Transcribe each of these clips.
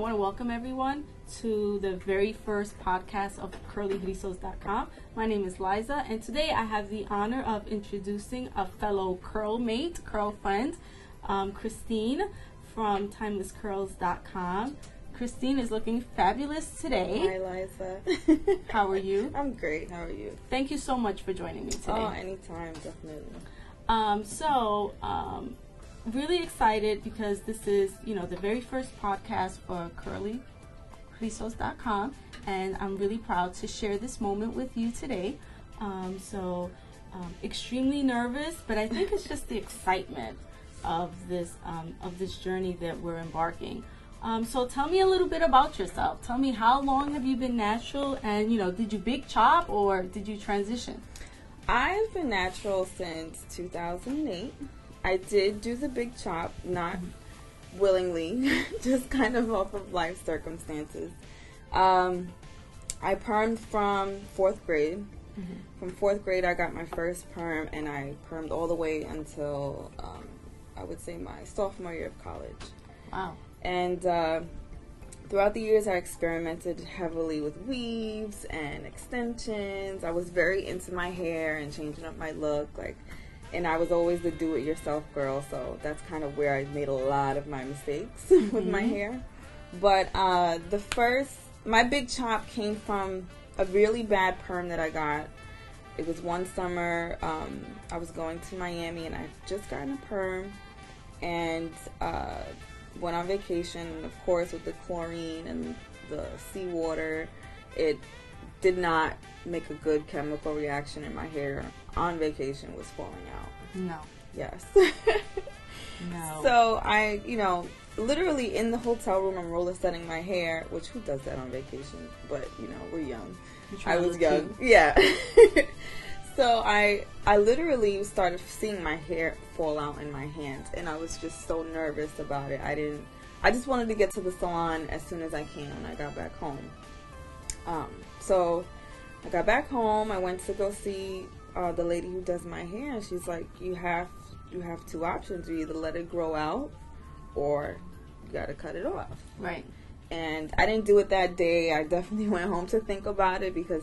I want to welcome everyone to the very first podcast of curlyrizos.com. My name is Liza, and today I have the honor of introducing a fellow curl mate, curl friend, um, Christine from timelesscurls.com. Christine is looking fabulous today. Hi, Liza. How are you? I'm great. How are you? Thank you so much for joining me today. Oh, anytime, definitely. Um, so, um, really excited because this is, you know, the very first podcast for curlyrizos.com, and I'm really proud to share this moment with you today. Um, so, um, extremely nervous, but I think it's just the excitement of this um, of this journey that we're embarking. Um, so tell me a little bit about yourself. Tell me how long have you been natural, and you know, did you big chop or did you transition? I've been natural since 2008. I did do the big chop, not willingly, just kind of off of life circumstances. Um, I permed from fourth grade. Mm-hmm. From fourth grade, I got my first perm, and I permed all the way until um, I would say my sophomore year of college. Wow. And uh, throughout the years, I experimented heavily with weaves and extensions. I was very into my hair and changing up my look, like, and I was always the do-it-yourself girl. So that's kind of where I made a lot of my mistakes with my hair. But uh, the first, my big chop came from a really bad perm that I got. It was one summer. Um, I was going to Miami, and I just gotten a perm, and. Uh, went on vacation, and of course, with the chlorine and the seawater, it did not make a good chemical reaction in my hair. On vacation, was falling out. No. Yes. No. so I, you know, literally in the hotel room, I'm roller setting my hair. Which who does that on vacation? But you know, we're young. I was young. cute. Yeah. so I I literally started seeing my hair fall out in my hands and I was just so nervous about it. I didn't I just wanted to get to the salon as soon as I can when I got back home. Um, so I got back home, I went to go see uh, the lady who does my hair and she's like, You have you have two options. You either let it grow out or you gotta cut it off Right. and I didn't do it that day. I definitely went home to think about it because,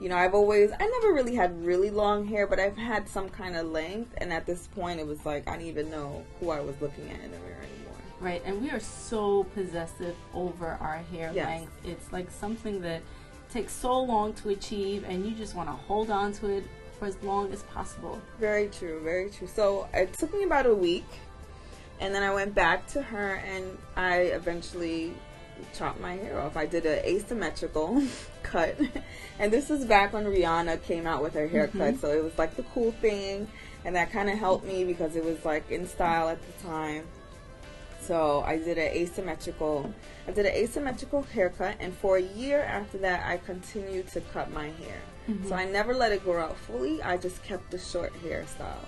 you know, I've always, I never really had really long hair, but I've had some kind of length. And at this point, it was like I didn't even know who I was looking at in the mirror anymore. Right, and we are so possessive over our hair Yes. length. It's like something that takes so long to achieve, and you just want to hold on to it for as long as possible. Very true, very true. So it took me about a week, and then I went back to her, and I eventually chopped my hair off. I did an asymmetrical cut, and this is back when Rihanna came out with her haircut, mm-hmm. so it was like the cool thing, and that kind of helped me because it was like in style at the time. So I did an asymmetrical. I did an asymmetrical haircut, and for a year after that, I continued to cut my hair. So I never let it grow out fully. I just kept the short hairstyle,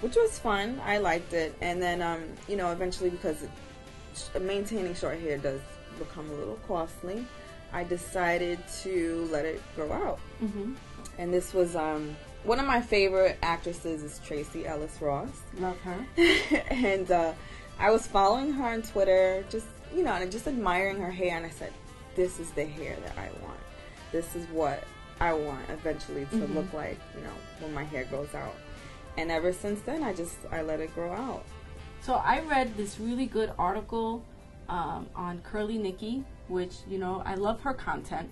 which was fun. I liked it, and then um, you know, eventually because it, maintaining short hair does become a little costly, I decided to let it grow out. Mm-hmm. And this was um, one of my favorite actresses is Tracee Ellis Ross Love her. and uh, I was following her on Twitter, just you know, and just admiring her hair, and I said, "This is the hair that I want. This is what I want eventually to Mhm. look like, you know, when my hair grows out." And ever since then, I just I let it grow out. So I read this really good article um, on Curly Nikki, which you know I love her content,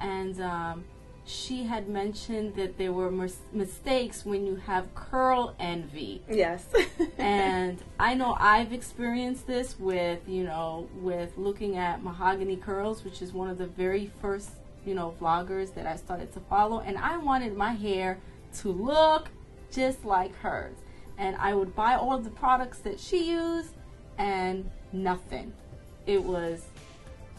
and um, she had mentioned that there were mis- mistakes when you have curl envy. Yes. and I know I've experienced this with, you know, with looking at Mahogany Curls, which is one of the very first, you know, vloggers that I started to follow. And I wanted my hair to look just like hers. And I would buy all of the products that she used and nothing. It was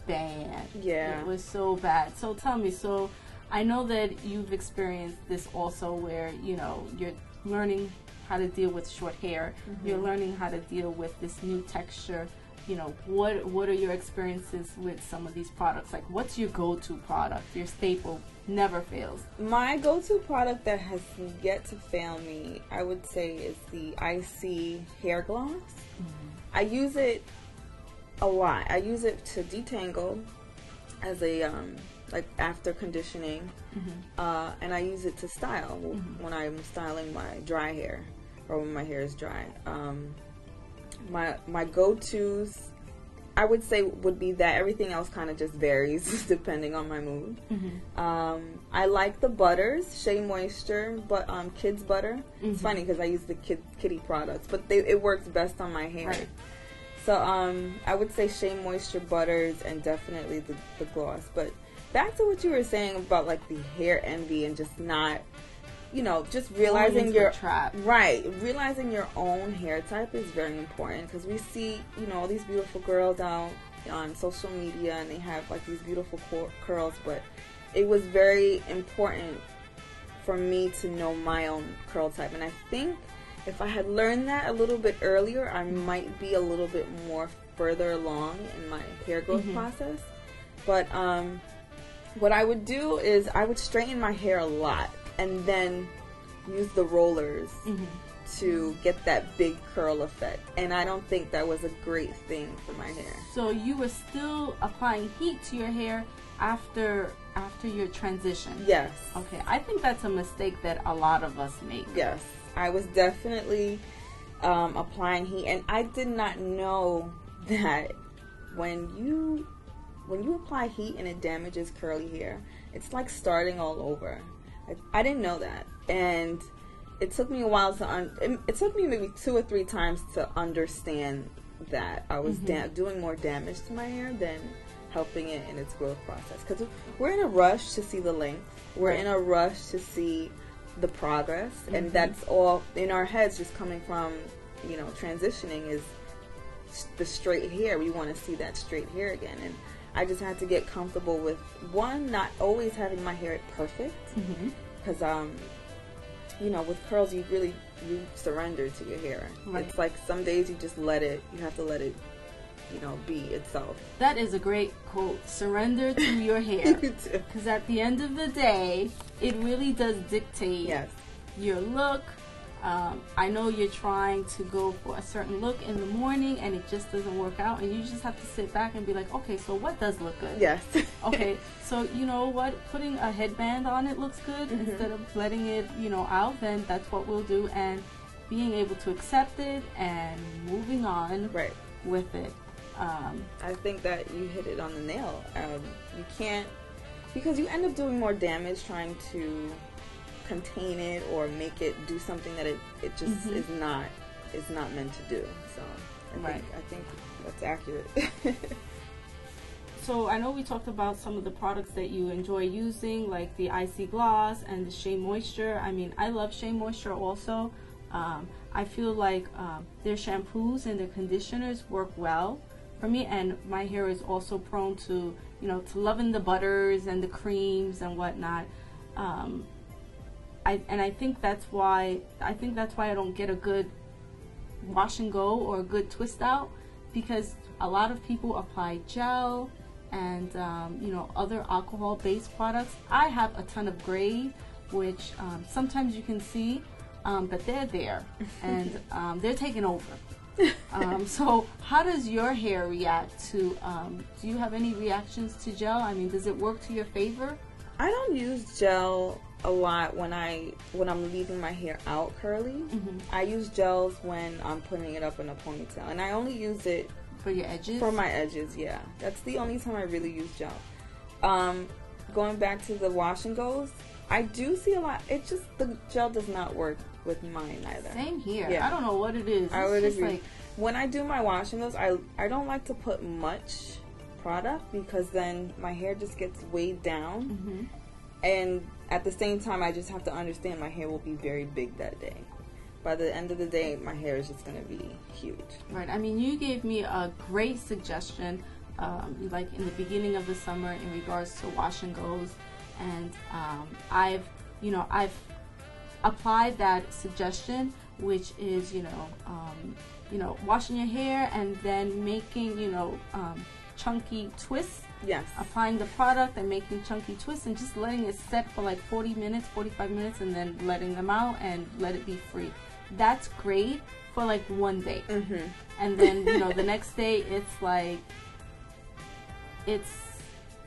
bad. Yeah. It was so bad. So tell me, so I know that you've experienced this also where, you know, you're learning how to deal with short hair. You're learning how to deal with this new texture. You know, what what are your experiences with some of these products? Like what's your go-to product? Your staple never fails. My go-to product that has yet to fail me, I would say, is the Icy Hair Gloss. I use it a lot. I use it to detangle as a um, like after conditioning, Mm-hmm. uh, and I use it to style Mhm. when I'm styling my dry hair or when my hair is dry. Um, my my go tos, I would say, would be that. Everything else kind of just varies depending on my mood. Mm-hmm. Um, I like the butters, Shea Moisture, but um, kids butter. It's Mhm. funny because I use the kid kitty products, but they, it works best on my hair. Right. So um, I would say Shea Moisture butters and definitely the, the gloss. But back to what you were saying about like the hair envy and just not, you know, just realizing your trap. right, realizing your own hair type is very important because we see, you know, all these beautiful girls out on social media and they have like these beautiful cur- curls, but it was very important for me to know my own curl type, and I think if I had learned that a little bit earlier, I might be a little bit more further along in my hair growth Mhm. process. But um, what I would do is I would straighten my hair a lot and then use the rollers Mm-hmm. to get that big curl effect. And I don't think that was a great thing for my hair. So you were still applying heat to your hair after after your transition. Yes. Okay, I think that's a mistake that a lot of us make. Yes. I was definitely um, applying heat, and I did not know that when you when you apply heat and it damages curly hair, it's like starting all over. I, I didn't know that, and it took me a while to. Un- it, it took me maybe two or three times to understand that I was da- doing more damage to my hair than helping it in its growth process. Because we're in a rush to see the length. We're Right. in a rush to see the progress, and Mhm. that's all in our heads. Just coming from you know transitioning is the straight hair. We want to see that straight hair again, and I just had to get comfortable with one, not always having my hair perfect, Mm-hmm. because um, you know, with curls, you really you surrender to your hair. Right. It's like some days you just let it. You have to let it, you know, be itself. That is a great quote. Surrender to your hair. Because at the end of the day, it really does dictate yes. your look. Um, I know you're trying to go for a certain look in the morning and it just doesn't work out, and you just have to sit back and be like, okay, so what does look good? Yes. Okay, so you know what? Putting a headband on it looks good Mhm. instead of letting it, you know, out. Then that's what we'll do, and being able to accept it and moving on right. with it. Um, I think that you hit it on the nail. Um, you can't because you end up doing more damage trying to contain it or make it do something that it, it just Mhm. is not is not meant to do. So I Right. think I think that's accurate. So I know we talked about some of the products that you enjoy using, like the Icy Gloss and the Shea Moisture. I mean, I love Shea Moisture also. Um, I feel like um, their shampoos and their conditioners work well for me, and my hair is also prone to, you know, to loving the butters and the creams and whatnot. Um, I and I think that's why I think that's why I don't get a good wash and go or a good twist out because a lot of people apply gel and um, you know other alcohol based products. I have a ton of gray which um, sometimes you can see um, but they're there and um, they're taking over. Um, so how does your hair react to um, do you have any reactions to gel? I mean does it work to your favor? I don't use gel a lot when I when I'm leaving my hair out curly. Mhm. I use gels when I'm putting it up in a ponytail, and I only use it for your edges for my edges. Yeah, that's the only time I really use gel. Um, going back to the wash and goes, I do see a lot. It just the gel does not work with mine either. same here Yeah. i don't know what it is I It's would just agree. like When I do my wash and goes, I I don't like to put much product because then my hair just gets weighed down, mhm. and at the same time, I just have to understand my hair will be very big that day. By the end of the day, my hair is just gonna be huge. Right. I mean, you gave me a great suggestion, um, like in the beginning of the summer, in regards to wash and goes, and um, I've, you know, I've applied that suggestion, which is, you know, um, you know, washing your hair and then making, you know, um, chunky twists Yes. applying the product and making chunky twists and just letting it set for like 40 minutes 45 minutes and then letting them out and let it be free that's great for like one day. Mm-hmm. And then, you know, the next day it's like it's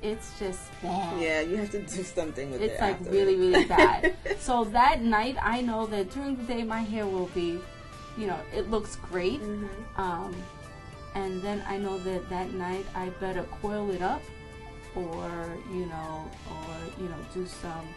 it's just bad. Yeah, you have to do something with It's it. It's like really, really bad. so that night, I know that during the day, my hair will be, you know, it looks great. Mhm. Um, and then I know that that night I better coil it up, or you know, or you know, do some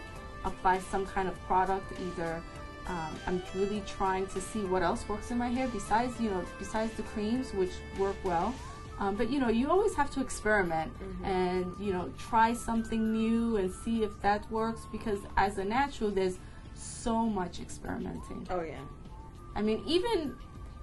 apply some kind of product. Either um, I'm really trying to see what else works in my hair besides you know besides the creams which work well. Um, but you know, you always have to experiment and you know try something new and see if that works because as a natural, there's so much experimenting. Oh yeah. I mean, even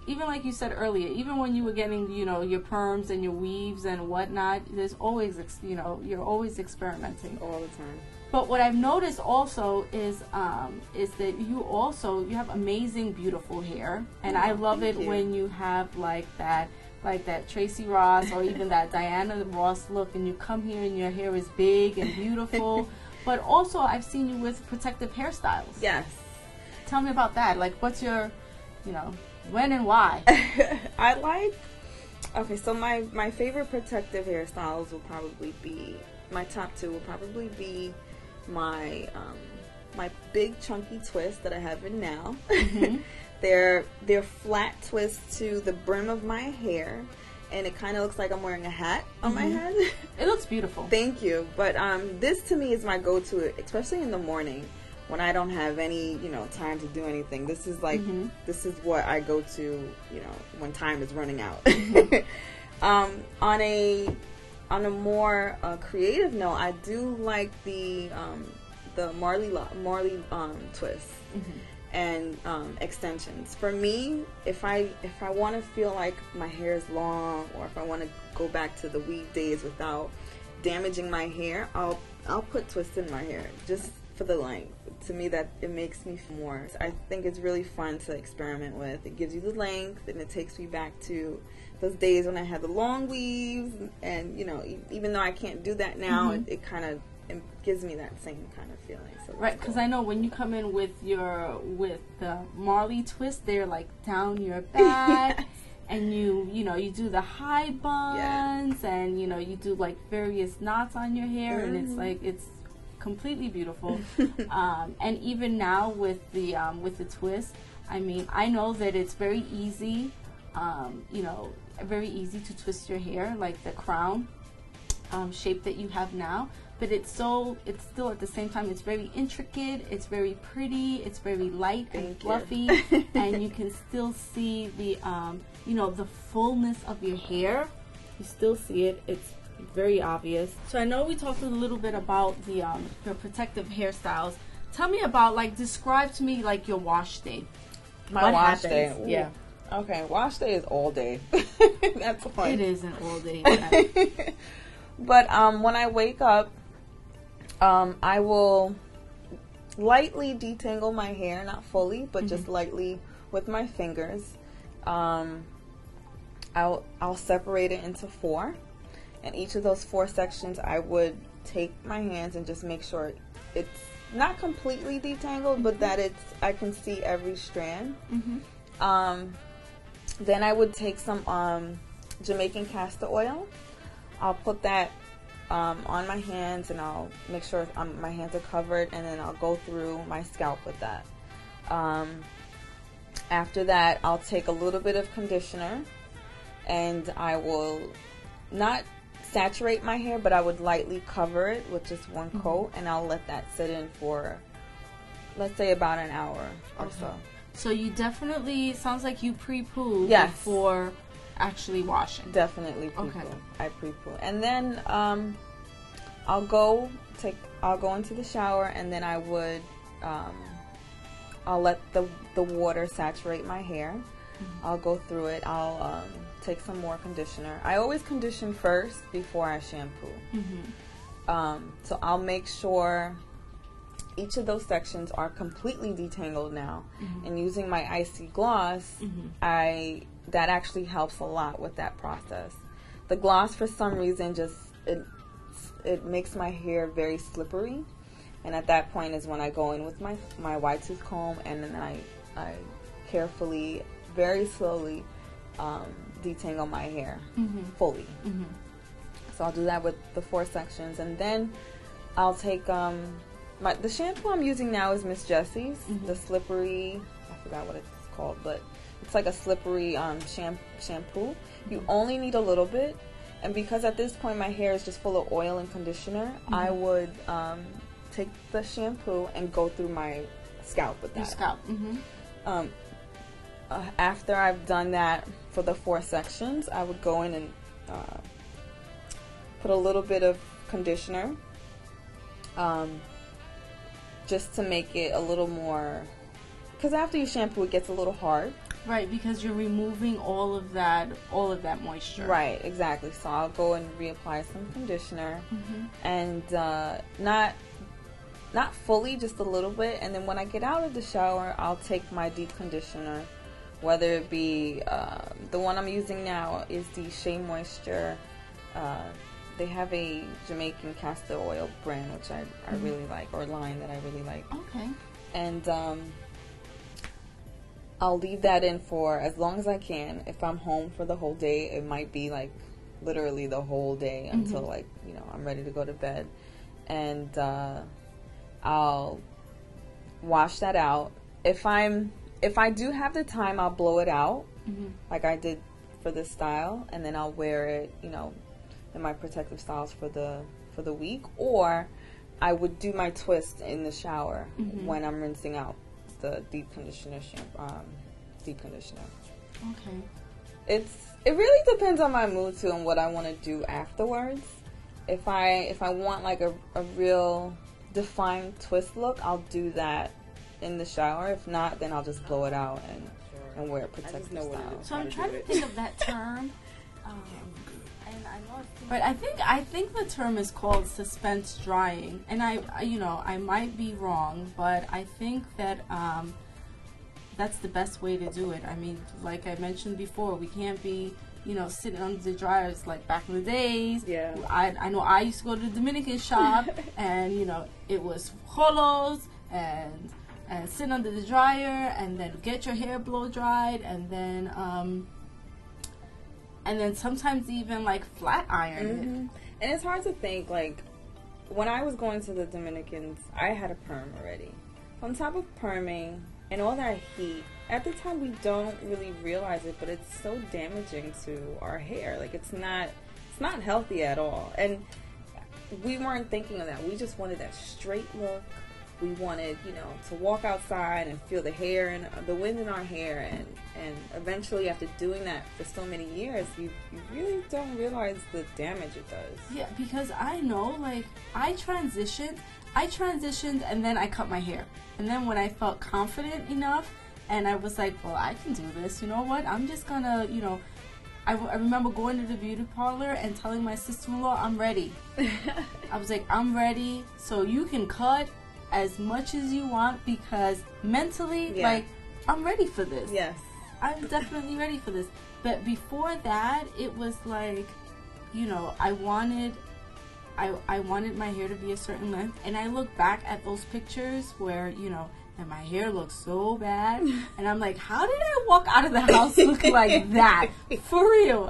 even like you said earlier, even when you were getting you know your perms and your weaves and whatnot, there's always ex- you know you're always experimenting. All the time. But what I've noticed also is um, is that you also you have amazing, beautiful hair, and I Oh, love it you. when you have like that like that Tracee Ross or even that Diana Ross look, and you come here and your hair is big and beautiful. but also, I've seen you with protective hairstyles. Yes. Tell me about that. Like, what's your, you know, when and why? I like. Okay, so my my favorite protective hairstyles will probably be my top two will probably be my um, my big chunky twist that I have in now. Mhm. they're they're flat twists to the brim of my hair, and it kind of looks like I'm wearing a hat on my Mhm. head. It looks beautiful. Thank you, but um, this to me is my go-to, especially in the morning when I don't have any you know time to do anything. This is like Mhm. this is what I go to, you know, when time is running out. Mm-hmm. um, on a on a more uh, creative note, I do like the um, the Marley lo- Marley um, twist Mhm. and um, extensions. For me, if I if I want to feel like my hair is long, or if I want to go back to the weave days without damaging my hair, I'll I'll put twists in my hair just for the length. To me, that it makes me feel more. I think it's really fun to experiment with. It gives you the length, and it takes me back to those days when I had the long weaves. And you know, even though I can't do that now, Mhm. it, it kind of it gives me that same kind of feeling. So Right, because cool. I know when you come in with your with the Marley twist, they're like down your back, Yes. and you you know you do the high buns, and you know you do like various knots on your hair, and it's Mhm. like it's completely beautiful. um, and even now with the um, with the twist, I mean I know that it's very easy, um, you know, very easy to twist your hair like the crown um, shape that you have now but it's so it's still at the same time it's very intricate it's very pretty it's very light and Thank you. fluffy and you can still see the um, you know the fullness of your hair you still see it it's very obvious so i know we talked a little bit about the um, your protective hairstyles tell me about like describe to me like your wash day My What wash happens? day. Ooh. Yeah. Okay, wash day is all day. That's fun. it is an all day but um, when I wake up, um, I will lightly detangle my hair, not fully, but just lightly with my fingers. Um, I'll I'll separate it into four, and each of those four sections, I would take my hands and just make sure it's not completely detangled, but that it's I can see every strand. Mhm. Um, then I would take some um, Jamaican castor oil. I'll put that um, on my hands and I'll make sure um, my hands are covered and then I'll go through my scalp with that. Um, after that, I'll take a little bit of conditioner and I will not saturate my hair, but I would lightly cover it with just one coat and I'll let that sit in for, let's say, about an hour or so. so you definitely sounds like you pre-poo Yes. before actually washing Definitely pre Okay. I pre poo. And then um, I'll go take I'll go into the shower and then I would um, I'll let the the water saturate my hair. I'll go through it. I'll um, take some more conditioner. I always condition first before I shampoo. Mhm. Um, so I'll make sure each of those sections are completely detangled now. And using my icy gloss, Mhm. I that actually helps a lot with that process. The gloss, for some reason, just it it makes my hair very slippery, and at that point is when I go in with my my wide tooth comb and then I I carefully, very slowly um, detangle my hair Mm-hmm. fully. Mm-hmm. So I'll do that with the four sections, and then I'll take um my the shampoo I'm using now is Miss Jessie's, Mhm. the slippery. I forgot what it's called, but it's like a slippery um sham- shampoo. You only need a little bit, and because at this point my hair is just full of oil and conditioner, I Mhm. would um take the shampoo and go through my scalp with Your that. scalp. Mm-hmm. Um, uh, after I've done that for the four sections, I would go in and uh, put a little bit of conditioner, um, just to make it a little more. Because after you shampoo, it gets a little hard. Right, because you're removing all of that, all of that moisture. Right, exactly. So I'll go and reapply some conditioner, Mm-hmm. and uh, not not fully, just a little bit. And then when I get out of the shower, I'll take my deep conditioner, whether it be uh, the one I'm using now is the Shea Moisture. Uh, they have a Jamaican castor oil brand, which I, I Mhm. really like, or line that I really like. Okay. And um, I'll leave that in for as long as I can. If I'm home for the whole day, it might be like literally the whole day until Mhm. like you know I'm ready to go to bed, and uh, I'll wash that out. If I'm if I do have the time, I'll blow it out Mm-hmm. like I did for this style, and then I'll wear it, you know, in my protective styles for the for the week, or I would do my twist in the shower Mhm. when I'm rinsing out the deep conditioner shampoo, um, deep conditioner. Okay. It's it really depends on my mood too and what I want to do afterwards. If I if I want like a, a real defined twist look, I'll do that in the shower. If not, then I'll just blow it out and and wear protective know what it style. So I'm trying to think of that term. Um, and I know it's- but I think I think the term is called suspense drying, and I, I you know I might be wrong, but I think that um, that's the best way to do it. I mean, like I mentioned before, we can't be you know sitting under the dryers like back in the days. Yeah. I, I know I used to go to the Dominican shop, and you know it was holos and and sit under the dryer, and then get your hair blow dried, and then um, and then sometimes even like flat iron it. Mhm. And it's hard to think like when I was going to the Dominicans, I had a perm already. On top of perming and all that heat, at the time we don't really realize it, but it's so damaging to our hair. Like it's not it's not healthy at all. And we weren't thinking of that. We just wanted that straight look. We wanted, you know, to walk outside and feel the hair and the wind in our hair, and and eventually, after doing that for so many years, you you really don't realize the damage it does. Yeah, because I know, like, I transitioned. I transitioned and then I cut my hair. And then when I felt confident enough and I was like, well, I can do this, you know what? I'm just gonna, you know, I, I remember going to the beauty parlor and telling my sister in law, I'm ready. I was like, I'm ready, so you can cut as much as you want because mentally, Yeah. like, I'm ready for this. Yes. I'm definitely ready for this. But before that, it was like, you know, I wanted, I I wanted my hair to be a certain length, and I look back at those pictures where you know, and my hair looks so bad, and I'm like, how did I walk out of the house looking like that? For real.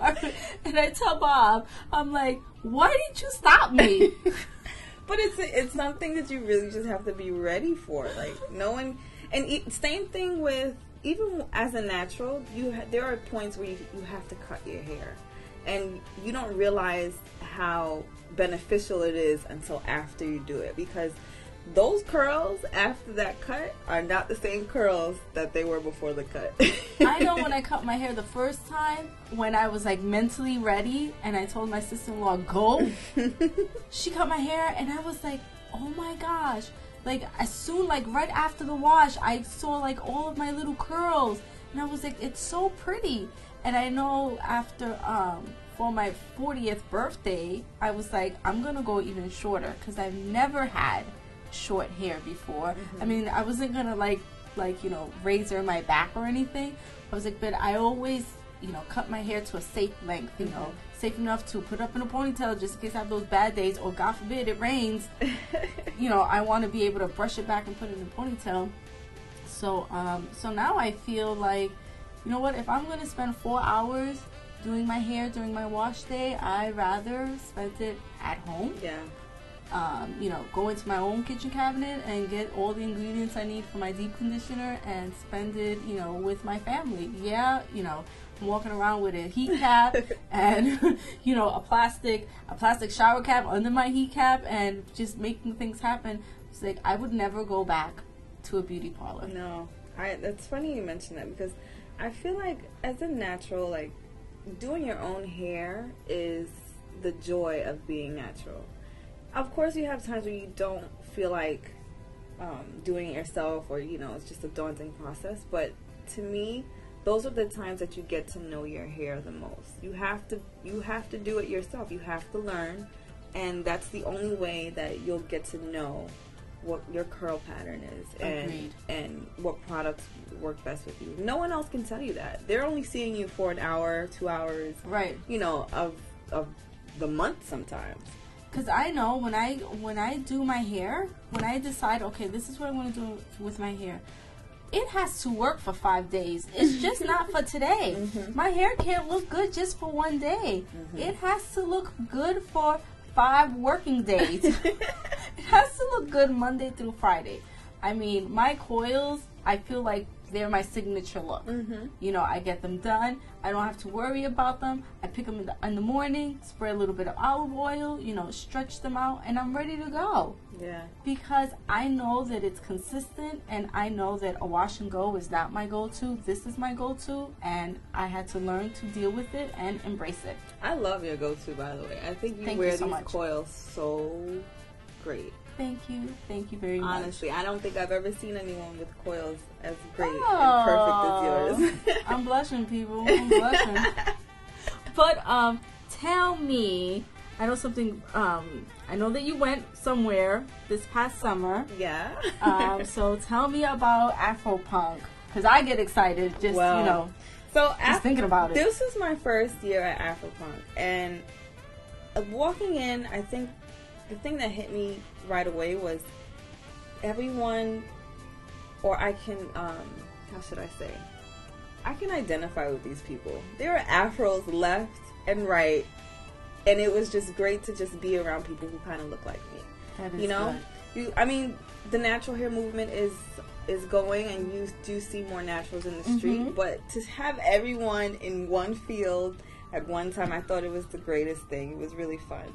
And I tell Bob, I'm like, why did you stop me? But it's it's something that you really just have to be ready for. Like knowing, and e- same thing with even as a natural, you ha- there are points where you, you have to cut your hair, and you don't realize how beneficial it is until after you do it because those curls after that cut are not the same curls that they were before the cut. I know when I cut my hair the first time, when I was like mentally ready, and I told my sister in law, go, she cut my hair, and I was like, oh my gosh. Like, as soon, like, right after the wash, I saw like all of my little curls, and I was like, it's so pretty. And I know after, um, for my 40th birthday, I was like, I'm gonna go even shorter because I've never had short hair before. I mean, I wasn't gonna like, like you know, razor my back or anything. I was like, but I always, you know, cut my hair to a safe length. You know, safe enough to put up in a ponytail just in case I have those bad days, or God forbid it rains. you know, I want to be able to brush it back and put it in a ponytail. So um, so now I feel like, you know what? If I'm gonna spend four hours doing my hair during my wash day, I rather spend it at home. Yeah. Um, you know, go into my own kitchen cabinet and get all the ingredients I need for my deep conditioner and spend it, you know, with my family. Yeah, you know, I'm walking around with a heat cap and you know a plastic a plastic shower cap under my heat cap and just making things happen. It's like I would never go back to a beauty parlor. No, I. That's funny you mention that because I feel like as a natural, like doing your own hair is the joy of being natural. Of course, you have times where you don't feel like um, doing it yourself, or you know, it's just a daunting process. But to me, those are the times that you get to know your hair the most. You have to you have to do it yourself. You have to learn, and that's the only way that you'll get to know what your curl pattern is and Agreed. and what products work best with you. No one else can tell you that. They're only seeing you for an hour, two hours, Right. you know, of of the month sometimes. Cause I know when I when I do my hair, when I decide, okay, this is what I'm gonna do with my hair, it has to work for five days. It's just not for today. Mm-hmm. My hair can't look good just for one day. Mm-hmm. It has to look good for five working days. it has to look good Monday through Friday. I mean, my coils, I feel like they're my signature look. Mm-hmm. You know, I get them done. I don't have to worry about them. I pick them in the, in the morning, spray a little bit of olive oil, you know, stretch them out, and I'm ready to go. Yeah. Because I know that it's consistent, and I know that a wash and go is not my go to. This is my go to, and I had to learn to deal with it and embrace it. I love your go-to, by the way. I think you Thank wear you so these much. coils so great. Thank you. Thank you very much. Honestly, I don't think I've ever seen anyone with coils as great Oh. and perfect as yours. I'm blushing, people. I'm blushing. but um, tell me, I know something. Um, I know that you went somewhere this past summer. yeah. Um, so tell me about Afropunk, because I get excited just Well, you know so just after, thinking about it. This was my first year at Afropunk, and uh, walking in, I think the thing that hit me right away was everyone, or I can, um, how should I say? I can identify with these people. There were afros left and right, and it was just great to just be around people who kind of look like me That is you know you i mean the natural hair movement is is going and you do see more naturals in the street Mhm. but to have everyone in one field at one time i thought it was the greatest thing it was really fun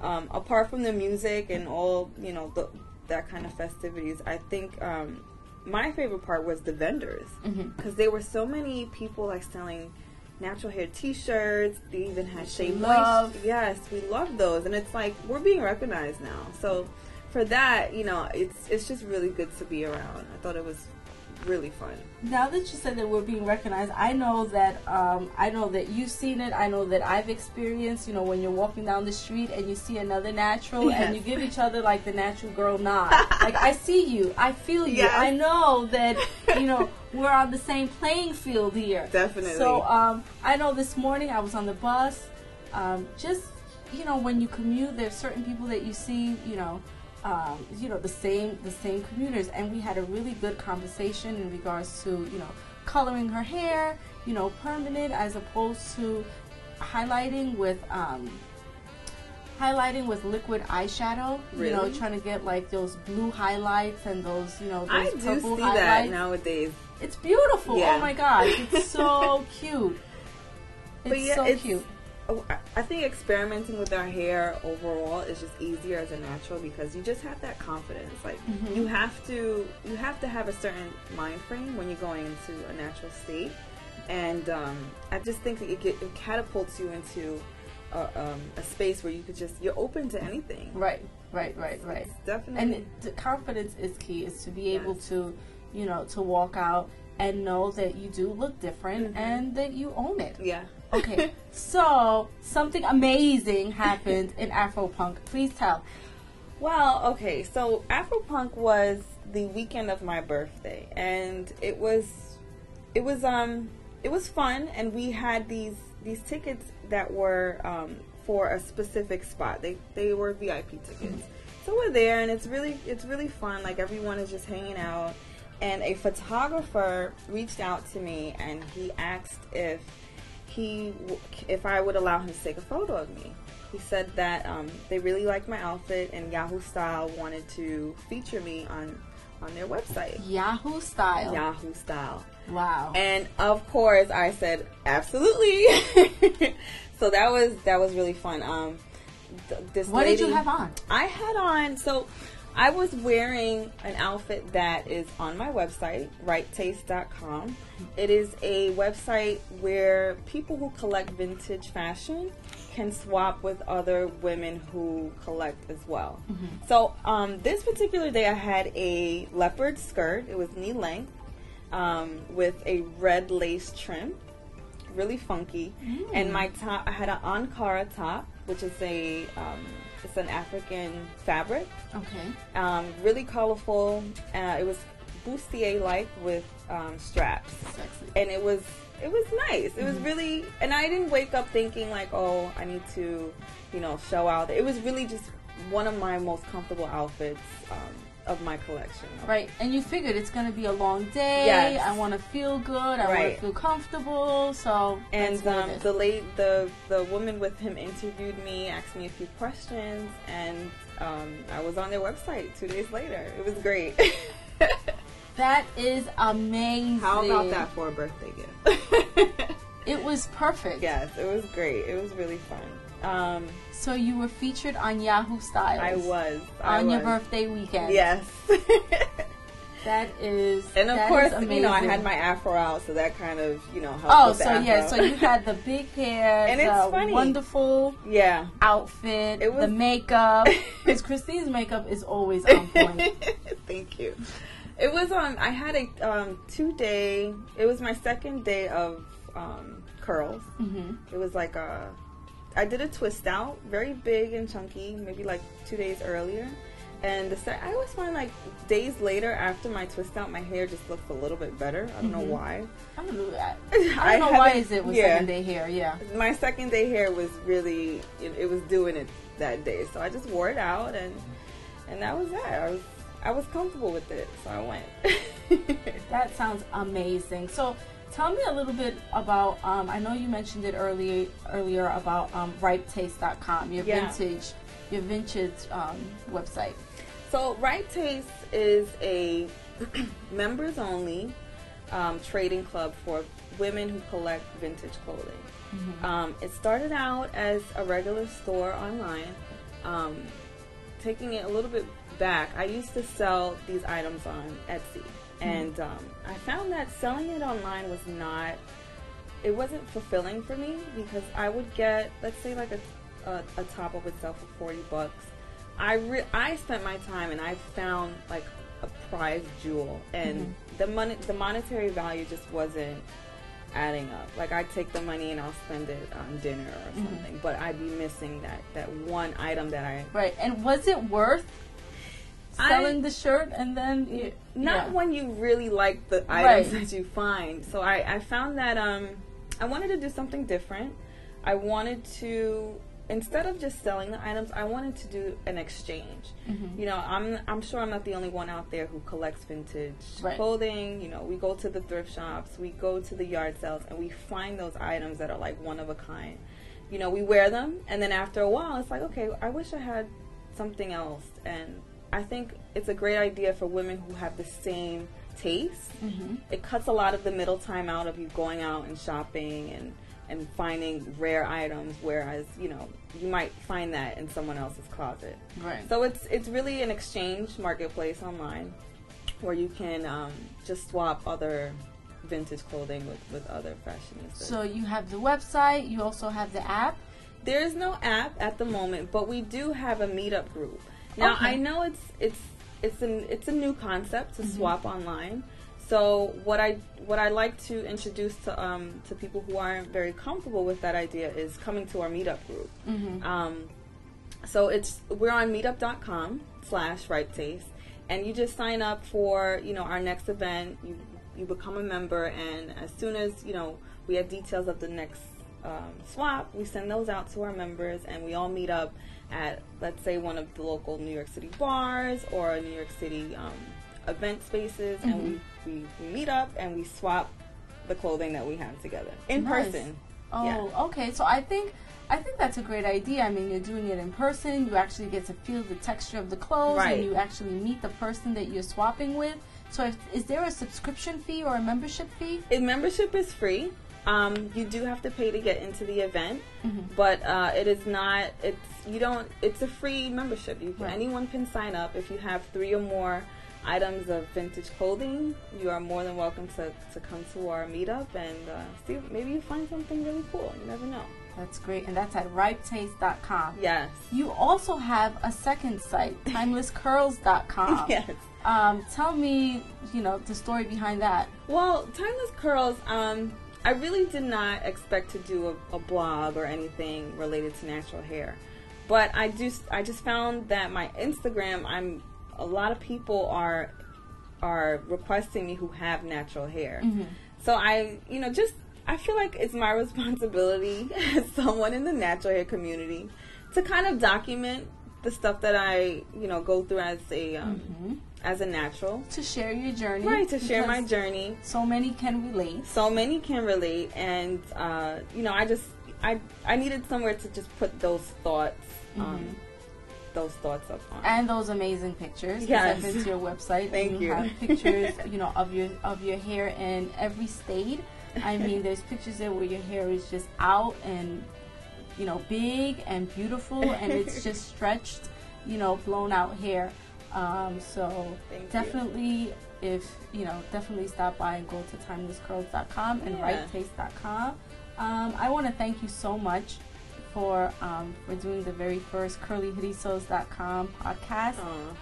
um, apart from the music and all you know the, that kind of festivities i think um, my favorite part was the vendors. Because there were so many people like selling natural hair t-shirts. They even had we love. moist yes we love those. And it's like we're being recognized now. So for that you know it's it's just really good to be around. I thought it was really fun Now that you said that we're being recognized, I know that um, I know that you've seen it. I know that I've experienced. You know, when you're walking down the street and you see another natural, Yes. and you give each other like the natural girl nod. like I see you, I feel you. Yes. I know that you know we're on the same playing field here. Definitely. So um, I know this morning I was on the bus. Um, just you know, when you commute, there's certain people that you see. You know, um, you know the same the same commuters, and we had a really good conversation in regards to you know coloring her hair, you know, permanent as opposed to highlighting with um, highlighting with liquid eyeshadow. You know, trying to get like those blue highlights and those you know those i do purple see highlights. that nowadays It's beautiful. Yeah. Oh my gosh, it's so cute. It's yeah, so it's- cute. Oh, I- think experimenting with our hair overall is just easier as a natural because you just have that confidence. Like Mhm. you have to, you have to have a certain mind frame when you're going into a natural state, and um, I just think that it, get, it catapults you into a, um, a space where you could just you're open to anything. Right, right, right, right. It's definitely. And the confidence is key. Is to be able to, you know, to walk out and know that you do look different Mhm. and that you own it. yeah. Okay, so something amazing happened in Afropunk. Please tell. Well, okay, so Afropunk was the weekend of my birthday, and it was, it was um, it was fun, and we had these these tickets that were um for a specific spot. They they were VIP tickets, so we're there, and it's really it's really fun. Like everyone is just hanging out, and a photographer reached out to me and he asked if he if I would allow him to take a photo of me. He said that um, they really liked my outfit and Yahoo Style wanted to feature me on on their website. Yahoo Style. Yahoo Style. Wow. And of course, I said absolutely. so that was that was really fun. Um, th- this what lady, did you have on? I had on so I was wearing an outfit that is on my website, ripetaste.com. It is a website where people who collect vintage fashion can swap with other women who collect as well. So um, this particular day, I had a leopard skirt. It was knee length um, with a red lace trim, really funky. And my top, I had an Ankara top, which is a um, it's an African fabric, Okay. um, really colorful. Uh, it was bustier like with um, straps Sexy. and it was it was nice. It was really, and I didn't wake up thinking like, oh, I need to, you know, show out. It was really just one of my most comfortable outfits um, of my collection. Right, and you figured it's going to be a long day. Yes. I want to feel good. I want to feel comfortable. So And um, the late the the woman with him interviewed me, asked me a few questions, and um, I was on their website two days later. It was great. that is amazing. How about that for a birthday gift? It was perfect. yes, it was great. It was really fun. Um, So you were featured on Yahoo Styles. I was I on your birthday weekend. Yes. That is. And of course, you know, I had my afro out, so that kind of, you know, helped Oh, so yeah, so you had the big hair, And it's funny. wonderful yeah. outfit, It was- the makeup. Because Christine's makeup is always on point. Thank you. It was on. I had a um, two day. It was my second day of um, curls. hmm It was like a. I did a twist out, very big and chunky, maybe like two days earlier. And the se- I always find like days later after my twist out, my hair just looks a little bit better. I don't know Mhm. why. I don't know that. I I don't know why is it with yeah. second day hair. Yeah. my second day hair was really it, it was doing it that day so i just wore it out and and that was that i was i was comfortable with it so i went That sounds amazing. So, tell me a little bit about. Um, I know you mentioned it earlier earlier about um, RipeTaste.com, your Yeah. vintage, your vintage um, website. so ripe taste is a members only um, trading club for women who collect vintage clothing um, it started out as a regular store online um, taking it a little bit back, I used to sell these items on Etsy, and um, I found that selling it online was not. It wasn't fulfilling for me because I would get, let's say, like a a, a top of itself for forty bucks. I re- I spent my time and I found like a prized jewel, and the money, the monetary value just wasn't adding up. Like I'd take the money and I'll spend it on dinner or something, but I'd be missing that that one item that I Right. And was it worth I- selling the shirt and then not yeah. when you really like the items Right. that you find. So I, I found that um, I wanted to do something different. I wanted to instead of just selling the items, I wanted to do an exchange. Mhm. You know, I'm I'm sure I'm not the only one out there who collects vintage Right. clothing. You know, we go to the thrift shops, we go to the yard sales, and we find those items that are like one of a kind. You know, we wear them, and then after a while, it's like, okay, I wish I had something else. And I think it's a great idea for women who have the same taste. Mhm. It cuts a lot of the middle time out of you going out and shopping and and finding rare items, whereas you know you might find that in someone else's closet. Right. So it's it's really an exchange marketplace online where you can um, just swap other vintage clothing with, with other fashionistas. So you have the website. You also have the app. there is no app at the moment, but we do have a meetup group. Now Okay. I know it's it's it's an it's a new concept to Mhm. swap online. So what I what I like to introduce to um, to people who aren't very comfortable with that idea is coming to our meetup group. Mm-hmm. Um, so it's we're on meetup.com slash ripe taste and you just sign up for you know our next event you you become a member and as soon as you know we have details of the next um, swap we send those out to our members and we all meet up at let's say one of the local new york city bars or a new york city um, event spaces, and we, we meet up and we swap the clothing that we have together in Nice. person. Oh, Yeah. okay. So I think I think that's a great idea. I mean, you're doing it in person. You actually get to feel the texture of the clothes, Right. and you actually meet the person that you're swapping with. So, if, is there a subscription fee or a membership fee? If membership is free, um, you do have to pay to get into the event, Mhm. but uh, it is not. It's you don't. It's a free membership. You can, Right. anyone can sign up if you have three or more items of vintage clothing. You are more than welcome to, to come to our meetup and uh, see. Maybe you find something really cool. You never know. That's great, and that's at ripetaste.com. Yes. You also have a second site, timelesscurls.com. yes. Um, tell me, you know, the story behind that. Well, Timeless Curls, um, I really did not expect to do a, a blog or anything related to natural hair. But I just I just found that my Instagram, I'm a lot of people are are requesting me who have natural hair. So I, you know, just I feel like it's my responsibility as someone in the natural hair community to kind of document the stuff that I, you know, go through as a um, as a natural. To share your journey. Right, to share my journey. So many can relate. so many can relate and uh, you know i just i i needed somewhere to just put those thoughts um, those thoughts up on and those amazing pictures. Yes. I've been to your website. Thank and you. have pictures, you know, of your of your hair in every state. I mean, there's pictures there where your hair is just out and you know big and beautiful, and it's just stretched, you know, blown out hair. Um, so Thank you. definitely, if you know, definitely stop by and go to timelesscurls.com and Yeah. ripetaste.com. Um, I want to thank you so much for um, for doing the very first curlyrizos.com podcast.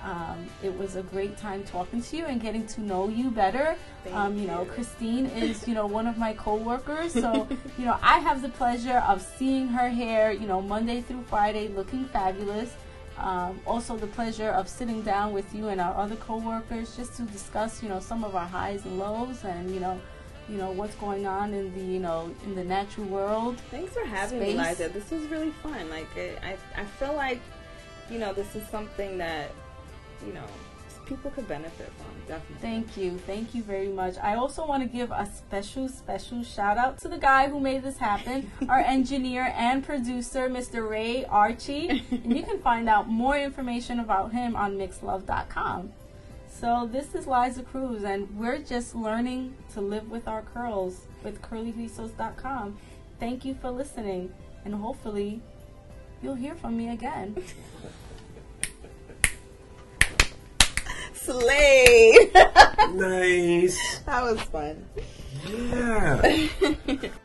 Um, it was a great time talking to you and getting to know you better. Um, you, know. Christine is you know one of my coworkers, so you know I have the pleasure of seeing her hair, you know, Monday through Friday, looking fabulous. Um, also, the pleasure of sitting down with you and our other coworkers just to discuss, you know, some of our highs and lows, and you know, you know what's going on in the you know in the natural world. thanks for having me Space. liza this was really fun like I, I i feel like you know this is something that you know people could benefit from definitely Thank you. Thank you very much. I also want to give a special, special shout out to the guy who made this happen, our engineer and producer, Mr. Ray Archie. And you can find out more information about him on mixlove.com. So this is Liza Cruz, and we're just learning to live with our curls with curlyrizos.com. Thank you for listening, and hopefully you'll hear from me again. slay Nice. that was fun Yeah.